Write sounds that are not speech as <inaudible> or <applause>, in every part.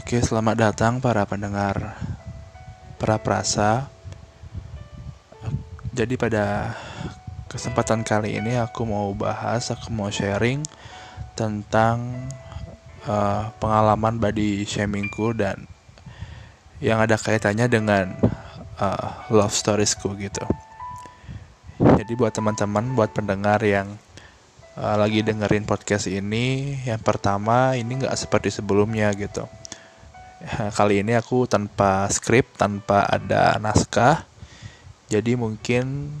Oke, selamat datang para pendengar para prasa. Jadi pada kesempatan kali ini aku mau bahas, aku mau sharing tentang uh, pengalaman body shamingku dan yang ada kaitannya dengan uh, love storiesku gitu. Jadi buat teman-teman, buat pendengar yang uh, lagi dengerin podcast ini, yang pertama ini nggak seperti sebelumnya gitu <laughs> kali ini aku tanpa skrip, tanpa ada naskah. Jadi mungkin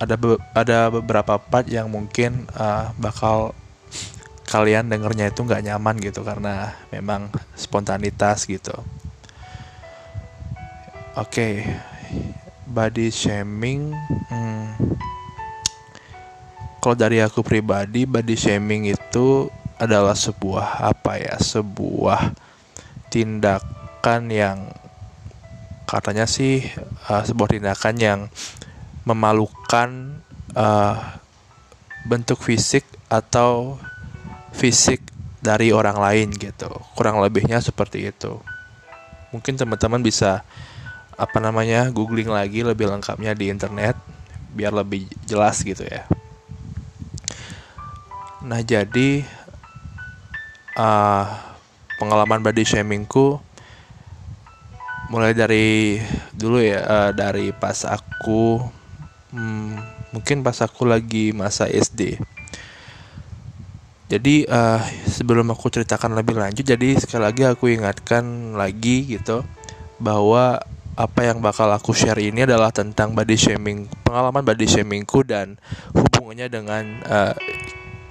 ada be ada beberapa part yang mungkin uh, bakal kalian dengernya itu nggak nyaman gitu karena memang spontanitas gitu. Oke, okay. body shaming. Hmm, kalau dari aku pribadi, body shaming itu adalah sebuah apa ya? Sebuah tindakan yang katanya sih uh, sebuah tindakan yang memalukan uh, bentuk fisik atau fisik dari orang lain gitu. Kurang lebihnya seperti itu. Mungkin teman-teman bisa apa namanya googling lagi lebih lengkapnya di internet biar lebih jelas gitu ya. Nah jadi uh, pengalaman body shamingku mulai dari dulu ya uh, dari pas aku hmm, mungkin pas aku lagi masa SD jadi uh, sebelum aku ceritakan lebih lanjut jadi sekali lagi aku ingatkan lagi gitu bahwa apa yang bakal aku share ini adalah tentang body shaming pengalaman body shamingku dan hubungannya dengan uh,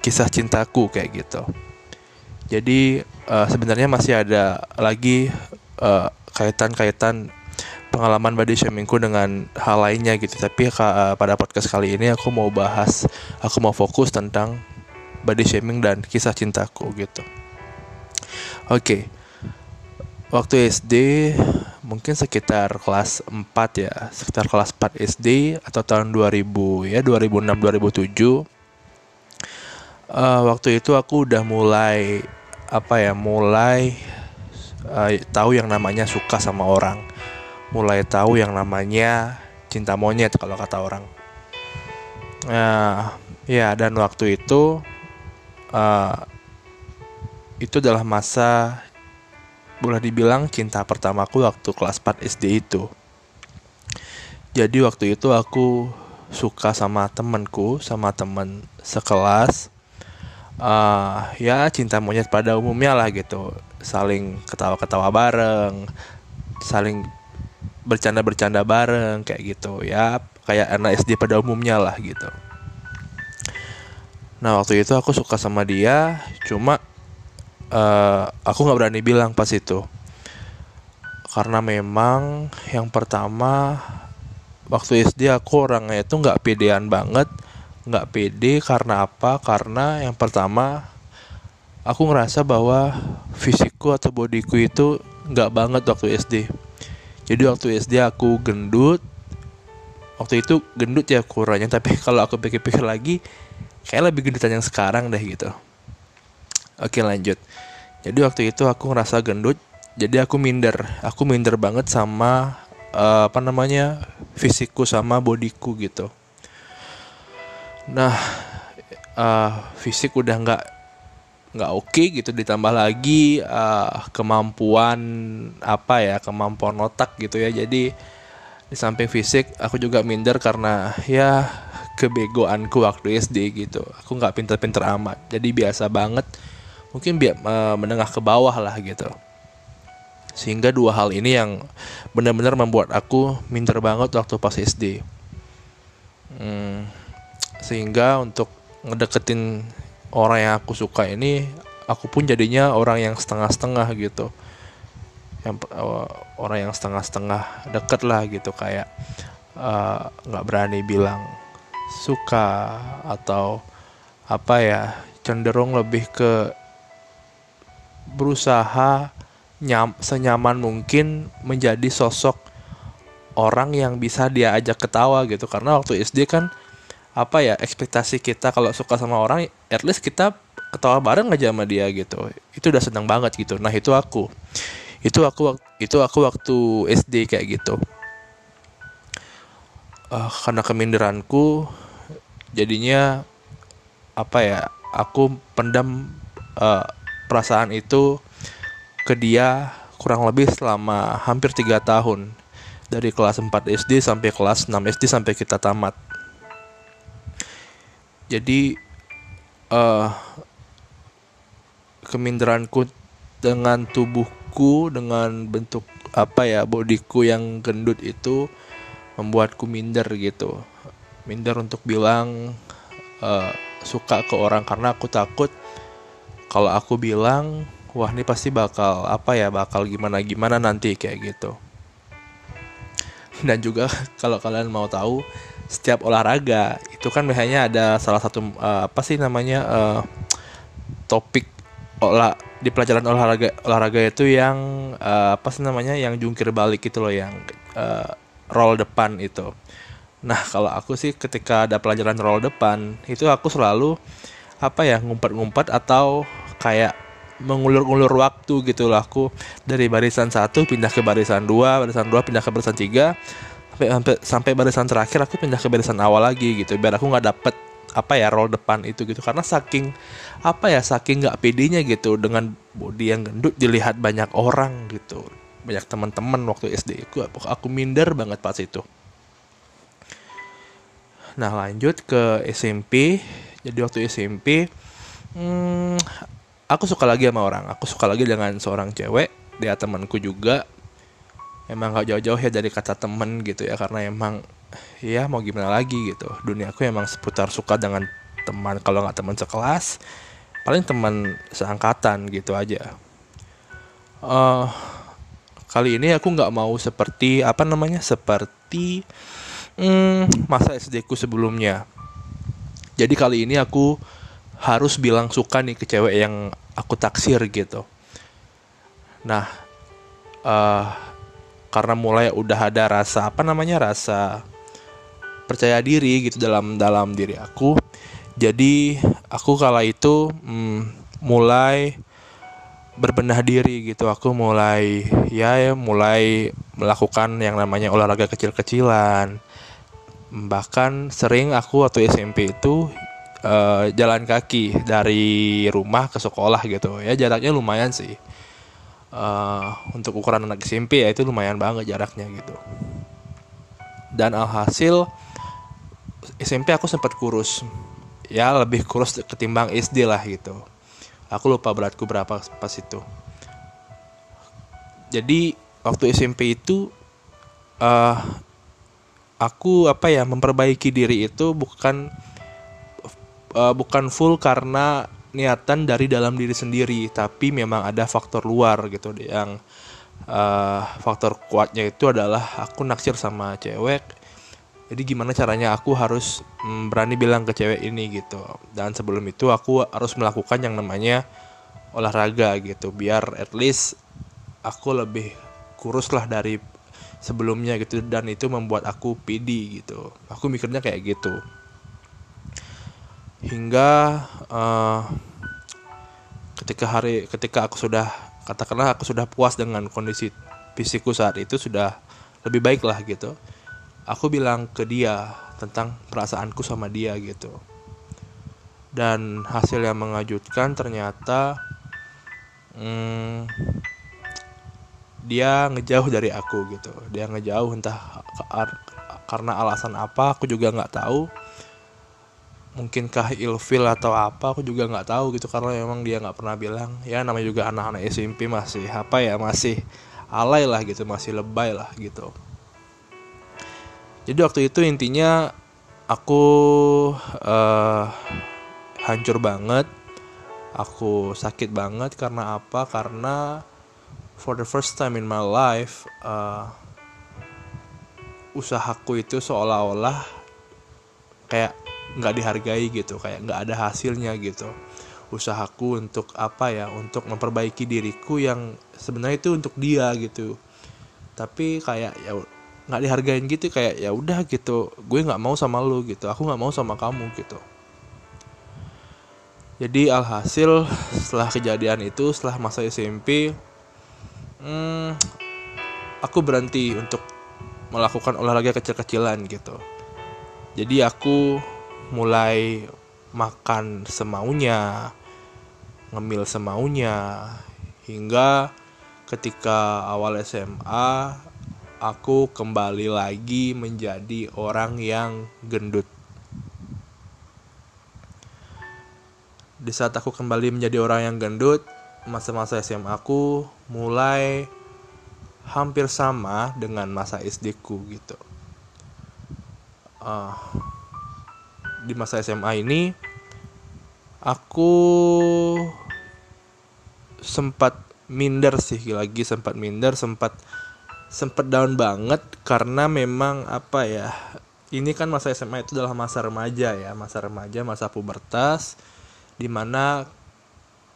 kisah cintaku kayak gitu jadi uh, sebenarnya masih ada lagi uh, kaitan-kaitan pengalaman body shamingku dengan hal lainnya gitu. Tapi uh, pada podcast kali ini aku mau bahas, aku mau fokus tentang body shaming dan kisah cintaku gitu. Oke. Okay. Waktu SD mungkin sekitar kelas 4 ya, sekitar kelas 4 SD atau tahun 2000 ya, 2006 2007. Uh, waktu itu aku udah mulai apa ya mulai uh, tahu yang namanya suka sama orang. Mulai tahu yang namanya cinta monyet kalau kata orang. Nah ya dan waktu itu uh, itu adalah masa boleh dibilang cinta pertamaku waktu kelas 4 SD itu. Jadi waktu itu aku suka sama temenku sama temen sekelas uh, ya cinta monyet pada umumnya lah gitu. Saling ketawa-ketawa bareng saling bercanda-bercanda bareng kayak gitu. Ya kayak anak SD pada umumnya lah gitu. Nah waktu itu aku suka sama dia cuma uh, aku nggak berani bilang pas itu. Karena memang yang pertama waktu SD aku orangnya itu nggak pedean banget nggak pede karena apa? Karena yang pertama aku ngerasa bahwa fisikku atau bodiku itu nggak banget waktu SD jadi waktu SD aku gendut waktu itu gendut ya kurangnya <laughs> tapi kalau aku pikir-pikir lagi kayak lebih gendutan yang sekarang deh gitu. Oke lanjut. Jadi waktu itu aku ngerasa gendut jadi aku minder. Aku minder banget sama uh, apa namanya fisikku sama bodiku gitu nah uh, fisik udah nggak nggak oke okay gitu ditambah lagi uh, kemampuan apa ya kemampuan otak gitu ya. Jadi di samping fisik aku juga minder karena ya kebegoanku waktu SD gitu. Aku nggak pinter-pinter amat. Jadi biasa banget mungkin biar uh, menengah ke bawah lah gitu. Sehingga dua hal ini yang benar-benar membuat aku minder banget waktu pas SD hmm, sehingga untuk ngedeketin orang yang aku suka ini aku pun jadinya orang yang setengah-setengah gitu. Yang uh, orang yang setengah-setengah deket lah gitu kayak eh, nggak uh, berani bilang suka atau apa ya cenderung lebih ke berusaha nyam, senyaman mungkin menjadi sosok orang yang bisa dia ajak ketawa gitu. Karena waktu SD kan apa ya ekspektasi kita kalau suka sama orang at least kita ketawa bareng aja sama dia gitu. Itu udah senang banget gitu. Nah itu aku. Itu aku itu aku waktu SD kayak gitu. Uh, karena keminderanku jadinya apa ya aku pendam uh, perasaan itu ke dia kurang lebih selama hampir tiga tahun. Dari kelas 4 SD sampai kelas 6 SD sampai kita tamat jadi uh, keminderanku dengan tubuhku dengan bentuk apa ya bodiku yang gendut itu membuatku minder gitu. Minder untuk bilang uh, suka ke orang karena aku takut kalau aku bilang wah ini pasti bakal apa ya bakal gimana gimana nanti kayak gitu. Dan juga <laughs> kalau kalian mau tahu setiap olahraga itu kan biasanya ada salah satu uh, apa sih namanya uh, topik olah di pelajaran olahraga olahraga itu yang uh, apa sih namanya yang jungkir balik itu loh yang uh, roll depan itu. Nah kalau aku sih ketika ada pelajaran roll depan itu aku selalu apa ya ngumpet-ngumpet atau kayak mengulur-ulur waktu gitu lah aku dari barisan satu pindah ke barisan dua barisan dua pindah ke barisan tiga sampai sampai sampai barisan terakhir aku pindah ke barisan awal lagi gitu biar aku nggak dapet apa ya roll depan itu gitu. Karena saking apa ya saking nggak pedenya gitu dengan body yang gendut dilihat banyak orang gitu banyak teman-teman waktu SD aku aku minder banget pas itu. Nah lanjut ke SMP jadi waktu SMP hmm, aku suka lagi sama orang. Aku suka lagi dengan seorang cewek dia temanku juga emang gak jauh-jauh ya dari kata temen gitu ya karena emang ya mau gimana lagi gitu. Dunia aku emang seputar suka dengan teman kalau nggak teman sekelas paling teman seangkatan gitu aja. Uh, kali ini aku nggak mau seperti apa namanya seperti hmm, masa SD ku sebelumnya. Jadi kali ini aku harus bilang suka nih ke cewek yang aku taksir gitu. Nah uh, karena mulai udah ada rasa apa namanya rasa percaya diri gitu dalam dalam diri aku. Jadi aku kala itu hmm, mulai berbenah diri gitu. Aku mulai ya, mulai melakukan yang namanya olahraga kecil-kecilan. Bahkan sering aku waktu SMP itu uh, jalan kaki dari rumah ke sekolah gitu. Ya jaraknya lumayan sih uh, untuk ukuran anak SMP ya itu lumayan banget jaraknya gitu. Dan alhasil SMP aku sempat kurus. Ya lebih kurus ketimbang SD lah gitu. Aku lupa beratku berapa pas itu. Jadi waktu SMP itu uh, aku apa ya memperbaiki diri itu bukan uh, bukan full karena niatan dari dalam diri sendiri tapi memang ada faktor luar gitu yang uh, faktor kuatnya itu adalah aku naksir sama cewek jadi gimana caranya aku harus mm, berani bilang ke cewek ini gitu. Dan sebelum itu aku harus melakukan yang namanya olahraga gitu biar at least aku lebih kurus lah dari sebelumnya gitu dan itu membuat aku pidi gitu. Aku mikirnya kayak gitu. Hingga uh, ketika hari ketika aku sudah katakanlah aku sudah puas dengan kondisi fisikku saat itu sudah lebih baik lah gitu. Aku bilang ke dia tentang perasaanku sama dia gitu. Dan hasil yang mengejutkan ternyata hmm, dia ngejauh dari aku gitu. Dia ngejauh entah karena alasan apa aku juga nggak tahu mungkinkah ilfil atau apa aku juga nggak tahu gitu karena memang dia nggak pernah bilang. Ya namanya juga anak-anak SMP masih apa ya masih alay lah gitu masih lebay lah gitu. Jadi waktu itu intinya aku uh, hancur banget aku sakit banget karena apa? Karena for the first time in my life uh, usahaku itu seolah-olah kayak nggak dihargai gitu kayak nggak ada hasilnya gitu. Usahaku untuk apa ya untuk memperbaiki diriku yang sebenarnya itu untuk dia gitu. Tapi kayak ya nggak dihargain gitu kayak ya udah gitu gue nggak mau sama lu gitu aku nggak mau sama kamu gitu. Jadi alhasil setelah kejadian itu setelah masa SMP hmm, aku berhenti untuk melakukan olahraga kecil-kecilan gitu. Jadi aku mulai makan semaunya ngemil semaunya hingga ketika awal SMA aku kembali lagi menjadi orang yang gendut. Di saat aku kembali menjadi orang yang gendut, masa-masa SMA aku mulai hampir sama dengan masa SD ku gitu. Uh, di masa SMA ini aku sempat minder sih lagi sempat minder sempat sempet down banget karena memang apa ya ini kan masa SMA itu adalah masa remaja ya masa remaja masa pubertas di mana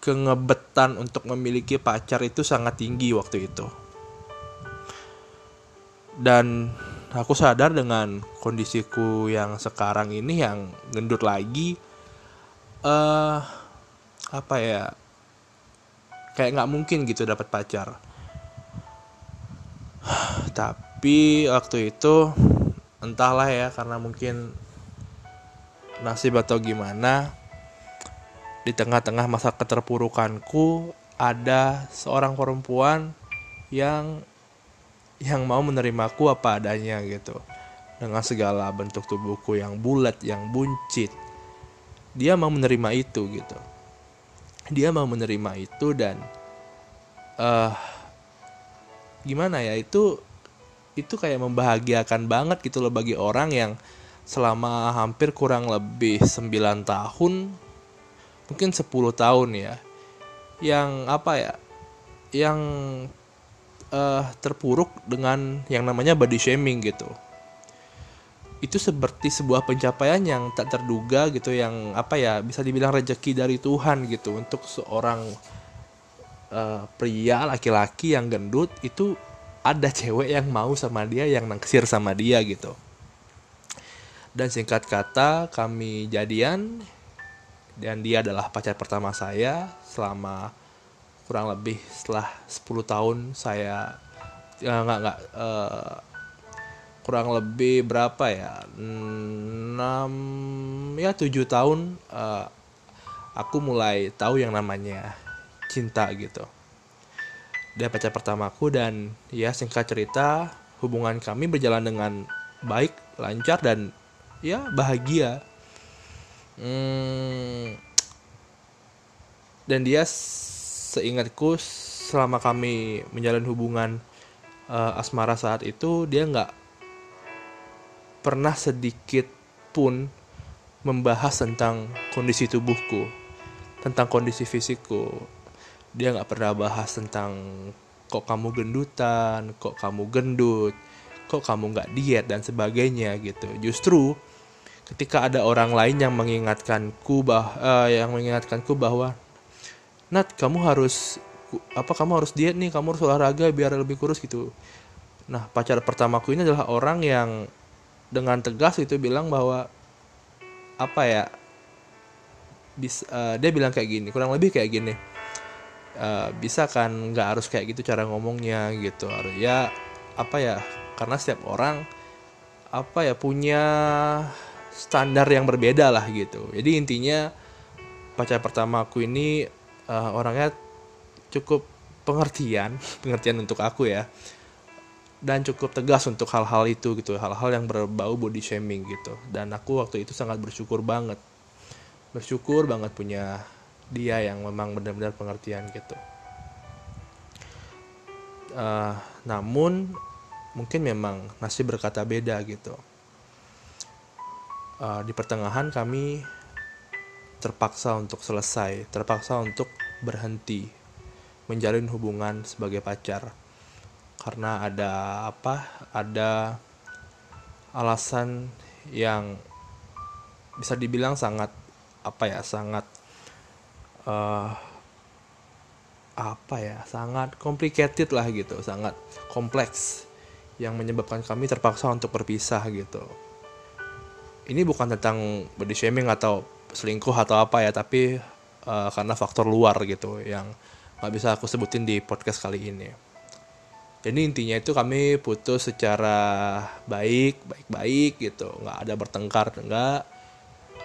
kengebetan untuk memiliki pacar itu sangat tinggi waktu itu. Dan aku sadar dengan kondisiku yang sekarang ini yang gendut lagi eh uh, apa ya kayak nggak mungkin gitu dapat pacar. <sighs> Tapi waktu itu entahlah ya karena mungkin nasib atau gimana di tengah-tengah masa keterpurukanku ada seorang perempuan yang yang mau menerimaku apa adanya gitu. Dengan segala bentuk tubuhku yang bulat yang buncit. Dia mau menerima itu gitu. Dia mau menerima itu dan uh, gimana ya itu itu kayak membahagiakan banget gitu loh bagi orang yang selama hampir kurang lebih 9 tahun mungkin 10 tahun ya yang apa ya yang uh, terpuruk dengan yang namanya body shaming gitu. Itu seperti sebuah pencapaian yang tak terduga gitu yang apa ya bisa dibilang rezeki dari Tuhan gitu. Untuk seorang uh, pria laki-laki yang gendut itu ada cewek yang mau sama dia yang naksir sama dia gitu. Dan singkat kata kami jadian dan dia adalah pacar pertama saya selama kurang lebih setelah 10 tahun saya ya, nggak nggak uh, kurang lebih berapa ya? 6 ya 7 tahun uh, aku mulai tahu yang namanya cinta gitu. Dia pacar pertamaku dan ya singkat cerita hubungan kami berjalan dengan baik lancar dan ya bahagia. Hmm, dan dia seingatku selama kami menjalin hubungan uh, asmara saat itu dia nggak pernah sedikit pun membahas tentang kondisi tubuhku tentang kondisi fisikku. Dia nggak pernah bahas tentang kok kamu gendutan kok kamu gendut kok kamu nggak diet dan sebagainya gitu. Justru ketika ada orang lain yang mengingatkanku bah uh, yang mengingatkanku bahwa Nat kamu harus apa kamu harus diet nih kamu harus olahraga biar lebih kurus gitu. Nah pacar pertamaku ini adalah orang yang dengan tegas itu bilang bahwa apa ya bis, uh, dia bilang kayak gini kurang lebih kayak gini. Uh, bisa kan nggak harus kayak gitu cara ngomongnya gitu. Harus ya apa ya karena setiap orang apa ya punya standar yang berbeda lah gitu. Jadi intinya pacar pertama aku ini uh, orangnya cukup pengertian <laughs> pengertian untuk aku ya dan cukup tegas untuk hal-hal itu gitu hal-hal yang berbau body shaming gitu. Dan aku waktu itu sangat bersyukur banget bersyukur banget punya dia yang memang benar-benar pengertian gitu. Uh, namun mungkin memang masih berkata beda gitu. Uh, di pertengahan kami terpaksa untuk selesai terpaksa untuk berhenti menjalin hubungan sebagai pacar. Karena ada apa? Ada alasan yang bisa dibilang sangat apa ya sangat uh, apa ya sangat complicated lah gitu sangat kompleks yang menyebabkan kami terpaksa untuk berpisah gitu. Ini bukan tentang body shaming atau selingkuh atau apa ya tapi uh, karena faktor luar gitu yang nggak bisa aku sebutin di podcast kali ini. Jadi intinya itu kami putus secara baik baik-baik gitu nggak ada bertengkar enggak.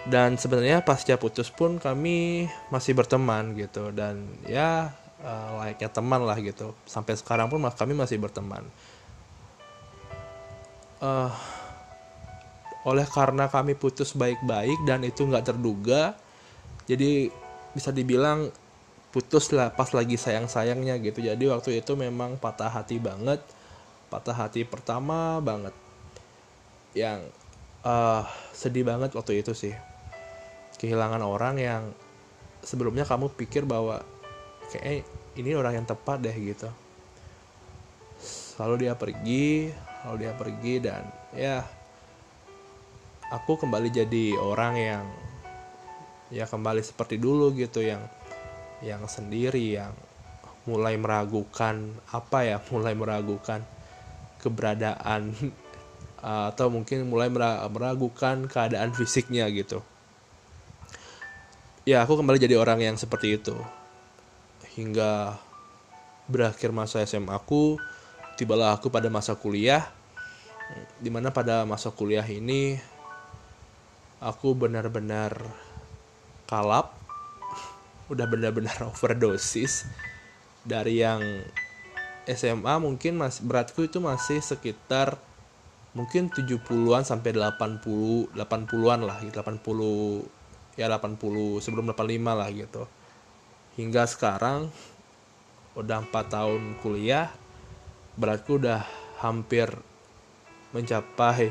Dan sebenarnya pasca putus pun kami masih berteman gitu dan ya uh, layaknya teman lah gitu. Sampai sekarang pun kami masih berteman. Uh, oleh karena kami putus baik-baik dan itu nggak terduga jadi bisa dibilang putus lah pas lagi sayang-sayangnya gitu. Jadi waktu itu memang patah hati banget patah hati pertama banget. Yang uh, sedih banget waktu itu sih. Kehilangan orang yang sebelumnya kamu pikir bahwa kayak ini orang yang tepat deh gitu. Lalu dia pergi lalu dia pergi dan ya aku kembali jadi orang yang ya kembali seperti dulu gitu yang yang sendiri yang mulai meragukan apa ya <laughs> mulai meragukan keberadaan <laughs> atau mungkin mulai meragukan keadaan fisiknya gitu. Ya aku kembali jadi orang yang seperti itu. Hingga berakhir masa SMA aku tibalah aku pada masa kuliah di mana pada masa kuliah ini aku benar-benar kalap <laughs> udah benar-benar <laughs> overdosis. Dari yang SMA mungkin masih beratku itu masih sekitar mungkin 70-an sampai 80 80-an lah 80 ya 80 sebelum 85 lah gitu. Hingga sekarang udah 4 tahun kuliah beratku udah hampir mencapai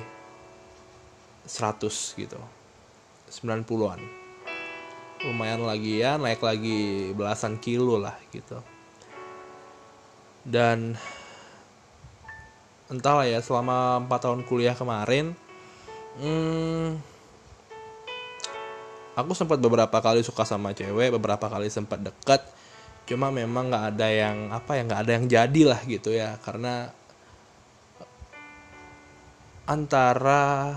100 gitu 90-an lumayan lagi ya naik lagi belasan kilo lah gitu. Dan entahlah ya selama 4 tahun kuliah kemarin hmm, aku sempat beberapa kali suka sama cewek beberapa kali sempat dekat cuma memang nggak ada yang apa ya nggak ada yang jadi lah gitu ya. Karena antara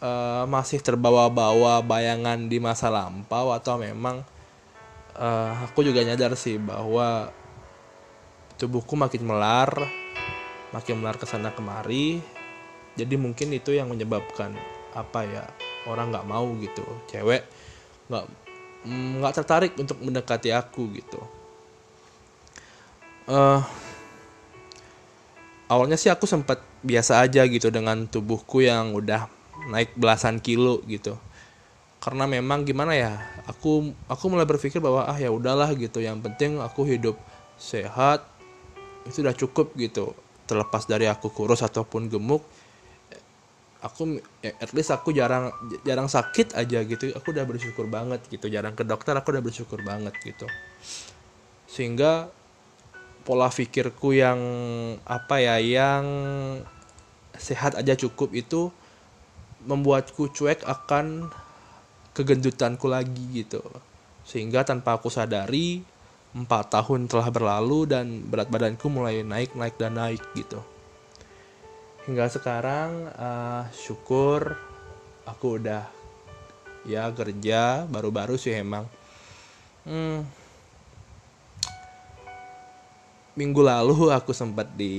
uh, masih terbawa-bawa bayangan di masa lampau atau memang uh, aku juga nyadar sih bahwa tubuhku makin melar, makin melar ke sana kemari. Jadi mungkin itu yang menyebabkan apa ya orang nggak mau gitu, cewek nggak mm, nggak tertarik untuk mendekati aku gitu. Uh, awalnya sih aku sempat biasa aja gitu dengan tubuhku yang udah naik belasan kilo gitu. Karena memang gimana ya aku aku mulai berpikir bahwa ah ya udahlah gitu. Yang penting aku hidup sehat itu udah cukup gitu. Terlepas dari aku kurus ataupun gemuk aku ya, at least aku jarang jarang sakit aja gitu. Aku udah bersyukur banget gitu. Jarang ke dokter aku udah bersyukur banget gitu. Sehingga pola pikirku yang apa ya yang sehat aja cukup itu membuatku cuek akan kegendutanku lagi gitu. Sehingga tanpa aku sadari empat tahun telah berlalu dan berat badanku mulai naik naik dan naik gitu. Hingga sekarang uh, syukur aku udah ya kerja baru-baru sih emang. Hmm, minggu lalu aku sempat di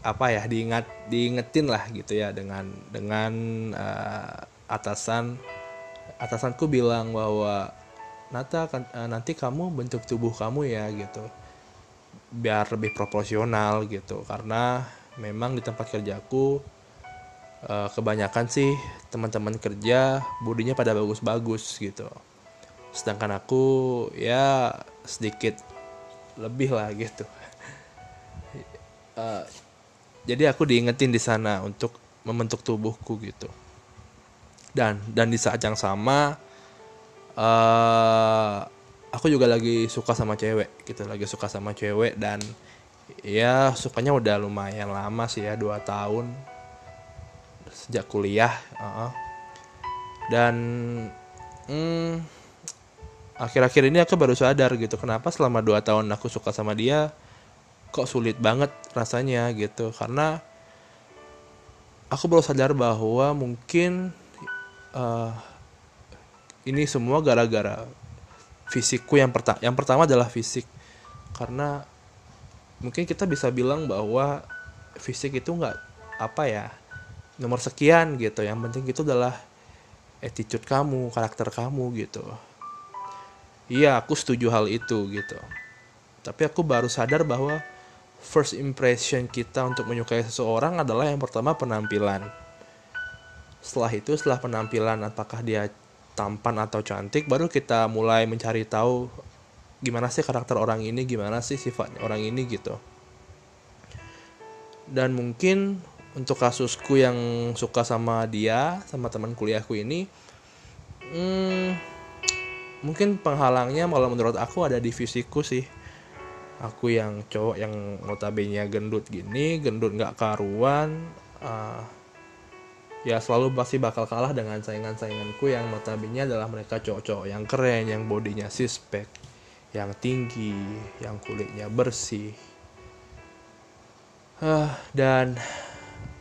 apa ya diingat diingetin lah gitu ya dengan dengan uh, atasan. Atasanku bilang bahwa Nata uh, nanti kamu bentuk tubuh kamu ya gitu. Biar lebih proporsional gitu. Karena memang di tempat kerjaku uh, kebanyakan sih teman-teman kerja bodinya pada bagus-bagus gitu. Sedangkan aku ya sedikit lebih lah gitu uh, jadi aku diingetin di sana untuk membentuk tubuhku gitu dan dan di saat yang sama uh, aku juga lagi suka sama cewek gitu lagi suka sama cewek dan ya sukanya udah lumayan lama sih ya dua tahun sejak kuliah uh -uh. dan hmm, akhir-akhir ini aku baru sadar gitu kenapa selama 2 tahun aku suka sama dia kok sulit banget rasanya gitu. Karena aku baru sadar bahwa mungkin uh, ini semua gara-gara fisikku yang pertama yang pertama adalah fisik. Karena mungkin kita bisa bilang bahwa fisik itu nggak apa ya nomor sekian gitu. Yang penting itu adalah attitude kamu karakter kamu gitu iya aku setuju hal itu gitu. Tapi aku baru sadar bahwa first impression kita untuk menyukai seseorang adalah yang pertama penampilan. Setelah itu setelah penampilan apakah dia tampan atau cantik baru kita mulai mencari tahu gimana sih karakter orang ini gimana sih sifat orang ini gitu. Dan mungkin untuk kasusku yang suka sama dia sama teman kuliahku ini hmm, mungkin penghalangnya kalau menurut aku ada di fisikku sih. Aku yang cowok yang notabene gendut gini gendut nggak karuan uh, ya selalu pasti bakal kalah dengan saingan-sainganku yang notabene adalah mereka cowok-cowok yang keren yang bodinya sispek yang tinggi yang kulitnya bersih. Uh, dan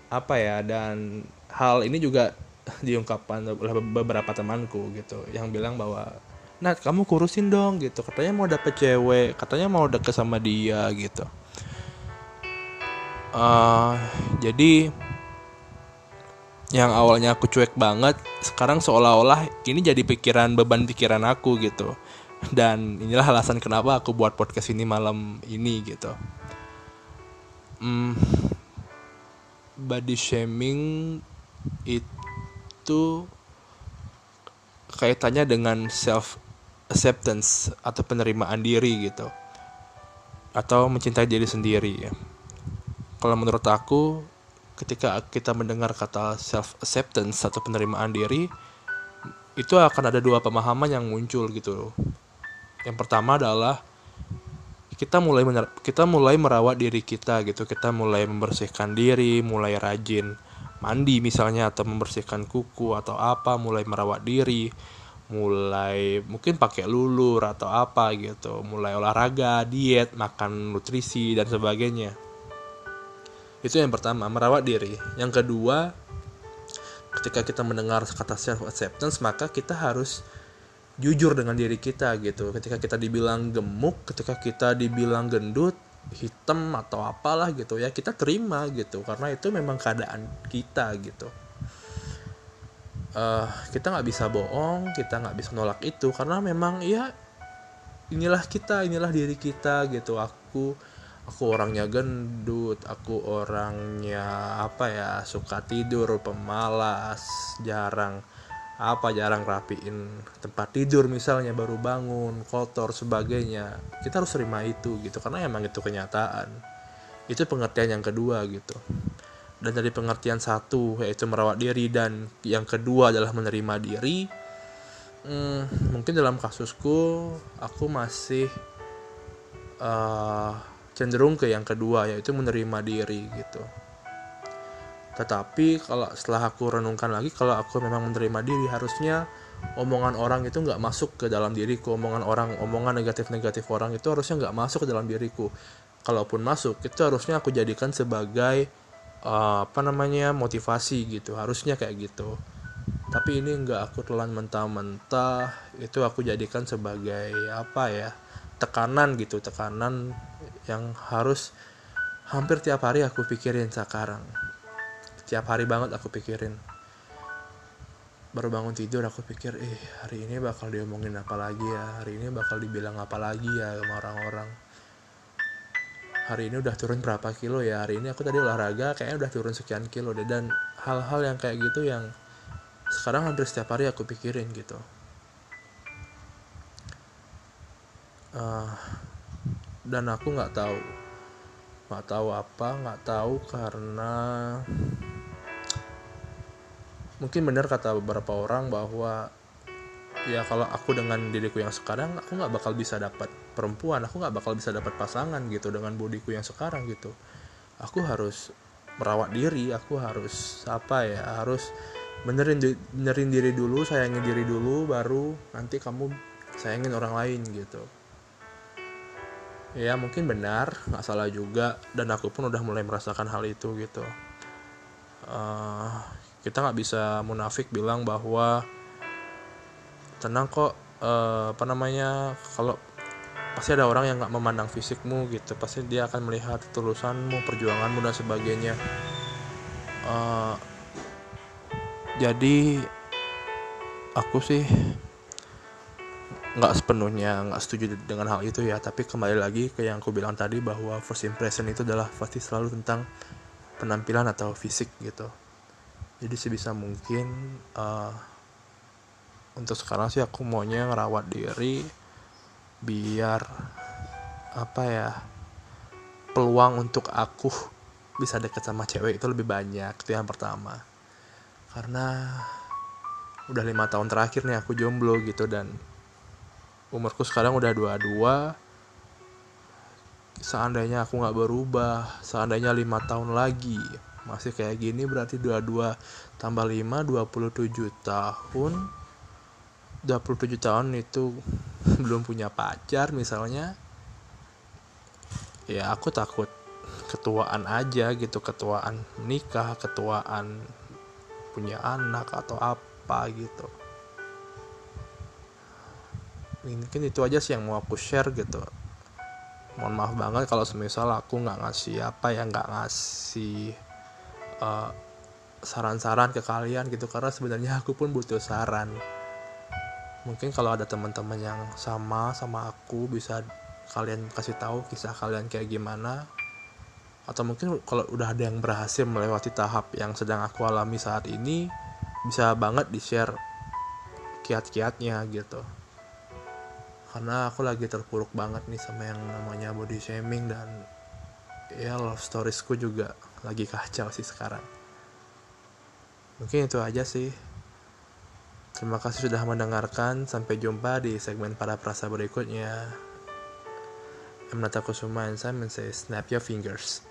apa ya dan hal ini juga <laughs> diungkapkan oleh beberapa temanku gitu yang bilang bahwa Nat kamu kurusin dong gitu. Katanya mau dapet cewek katanya mau deket sama dia gitu. Uh, jadi yang awalnya aku cuek banget sekarang seolah-olah ini jadi pikiran beban pikiran aku gitu. Dan inilah alasan kenapa aku buat podcast ini malam ini gitu. Hmm, body shaming itu kaitannya dengan self acceptance atau penerimaan diri gitu atau mencintai diri sendiri ya. Kalau menurut aku ketika kita mendengar kata self acceptance atau penerimaan diri itu akan ada dua pemahaman yang muncul gitu. Yang pertama adalah kita mulai kita mulai merawat diri kita gitu kita mulai membersihkan diri mulai rajin mandi misalnya atau membersihkan kuku atau apa mulai merawat diri mulai mungkin pakai lulur atau apa gitu. Mulai olahraga diet makan nutrisi dan sebagainya. Itu yang pertama merawat diri. Yang kedua ketika kita mendengar kata self acceptance maka kita harus jujur dengan diri kita gitu. Ketika kita dibilang gemuk ketika kita dibilang gendut hitam atau apalah gitu ya kita terima gitu. Karena itu memang keadaan kita gitu uh, kita nggak bisa bohong kita nggak bisa nolak itu karena memang ya inilah kita inilah diri kita gitu. Aku aku orangnya gendut aku orangnya apa ya suka tidur pemalas jarang apa jarang rapiin tempat tidur misalnya baru bangun kotor sebagainya. Kita harus terima itu gitu karena emang itu kenyataan. Itu pengertian yang kedua gitu dan dari pengertian satu yaitu merawat diri dan yang kedua adalah menerima diri. Hmm, mungkin dalam kasusku aku masih uh, cenderung ke yang kedua yaitu menerima diri gitu. Tetapi kalau setelah aku renungkan lagi kalau aku memang menerima diri harusnya omongan orang itu nggak masuk ke dalam diriku. Omongan orang omongan negatif-negatif orang itu harusnya nggak masuk ke dalam diriku. Kalaupun masuk itu harusnya aku jadikan sebagai uh, apa namanya motivasi gitu. Harusnya kayak gitu. Tapi ini nggak aku telan mentah-mentah. Itu aku jadikan sebagai apa ya tekanan gitu. Tekanan yang harus hampir tiap hari aku pikirin sekarang. Setiap hari banget aku pikirin. Baru bangun tidur aku pikir eh hari ini bakal diomongin apa lagi ya? Hari ini bakal dibilang apa lagi ya sama orang-orang hari ini udah turun berapa kilo ya? Hari ini aku tadi olahraga kayaknya udah turun sekian kilo deh. Dan hal-hal yang kayak gitu yang sekarang hampir setiap hari aku pikirin gitu. Uh, dan aku nggak tahu nggak tahu apa nggak tahu karena mungkin benar kata beberapa orang bahwa ya kalau aku dengan diriku yang sekarang aku nggak bakal bisa dapat perempuan aku nggak bakal bisa dapat pasangan gitu dengan bodiku yang sekarang gitu. Aku harus merawat diri aku harus apa ya harus benerin benerin diri dulu sayangin diri dulu baru nanti kamu sayangin orang lain gitu. Ya mungkin benar nggak salah juga dan aku pun udah mulai merasakan hal itu gitu. Uh, kita nggak bisa munafik bilang bahwa tenang kok uh, apa namanya kalau pasti ada orang yang nggak memandang fisikmu gitu. Pasti dia akan melihat tulusanmu perjuanganmu dan sebagainya. Uh, jadi aku sih nggak sepenuhnya nggak setuju dengan hal itu ya. Tapi kembali lagi ke yang aku bilang tadi bahwa first impression itu adalah pasti selalu tentang penampilan atau fisik gitu. Jadi sebisa mungkin uh, untuk sekarang sih aku maunya ngerawat diri biar apa ya peluang untuk aku bisa deket sama cewek itu lebih banyak itu yang pertama. Karena udah lima tahun terakhir nih aku jomblo gitu dan umurku sekarang udah dua-dua seandainya aku nggak berubah seandainya lima tahun lagi masih kayak gini berarti dua-dua tambah lima dua puluh tujuh tahun. Dua puluh tujuh tahun itu <laughs> belum punya pacar misalnya ya aku takut ketuaan aja gitu ketuaan nikah ketuaan punya anak atau apa gitu. Mungkin itu aja sih yang mau aku share gitu. Mohon maaf banget kalau semisal aku nggak ngasih apa ya nggak ngasih saran eh, saran-saran ke kalian gitu. Karena sebenarnya aku pun butuh saran mungkin kalau ada teman-teman yang sama sama aku bisa kalian kasih tahu kisah kalian kayak gimana. Atau mungkin kalau udah ada yang berhasil melewati tahap yang sedang aku alami saat ini bisa banget di share kiat-kiatnya gitu. Karena aku lagi terpuruk banget nih sama yang namanya body shaming dan ya love storiesku juga lagi kacau sih sekarang. Mungkin itu aja sih terima kasih sudah mendengarkan. Sampai jumpa di segmen pada perasa berikutnya. I'm Nata Kusuma and Simon says snap your fingers